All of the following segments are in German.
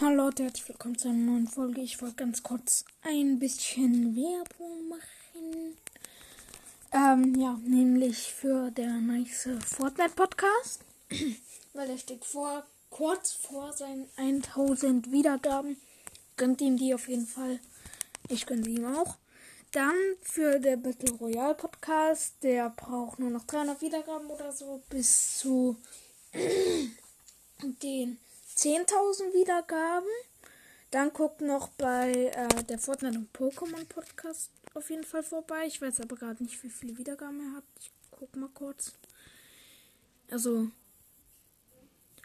Leute, herzlich willkommen zu einer neuen Folge. Ich wollte ganz kurz ein bisschen Werbung machen. Ähm, ja, nämlich für der nice Fortnite Podcast. Weil er steht vor, kurz vor seinen 1000 Wiedergaben. Gönnt ihm die auf jeden Fall. Ich gönne sie ihm auch. Dann für der Battle Royale Podcast. Der braucht nur noch 300 Wiedergaben oder so bis zu den 10.000 Wiedergaben. Dann guckt noch bei äh, der Fortnite und Pokémon Podcast auf jeden Fall vorbei. Ich weiß aber gerade nicht, wie viele Wiedergaben er hat. Ich guck mal kurz. Also,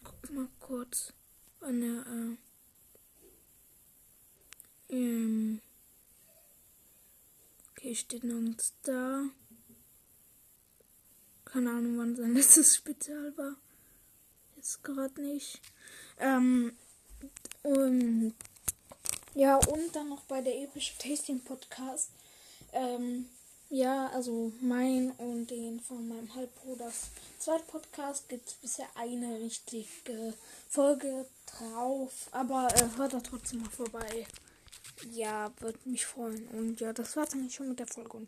guck mal kurz, wann er, äh, ähm, okay, steht nirgends da. Keine Ahnung, wann sein letztes Spezial war. Jetzt gerade nicht. Ähm, und, ja, und dann noch bei der epische Tasting Podcast. Ähm, ja, also mein und den von meinem Halbbruder zweiten Podcast gibt es bisher eine richtige Folge drauf. Aber äh, hört da trotzdem mal vorbei. Ja, würde mich freuen. Und ja, das war's eigentlich schon mit der Folge und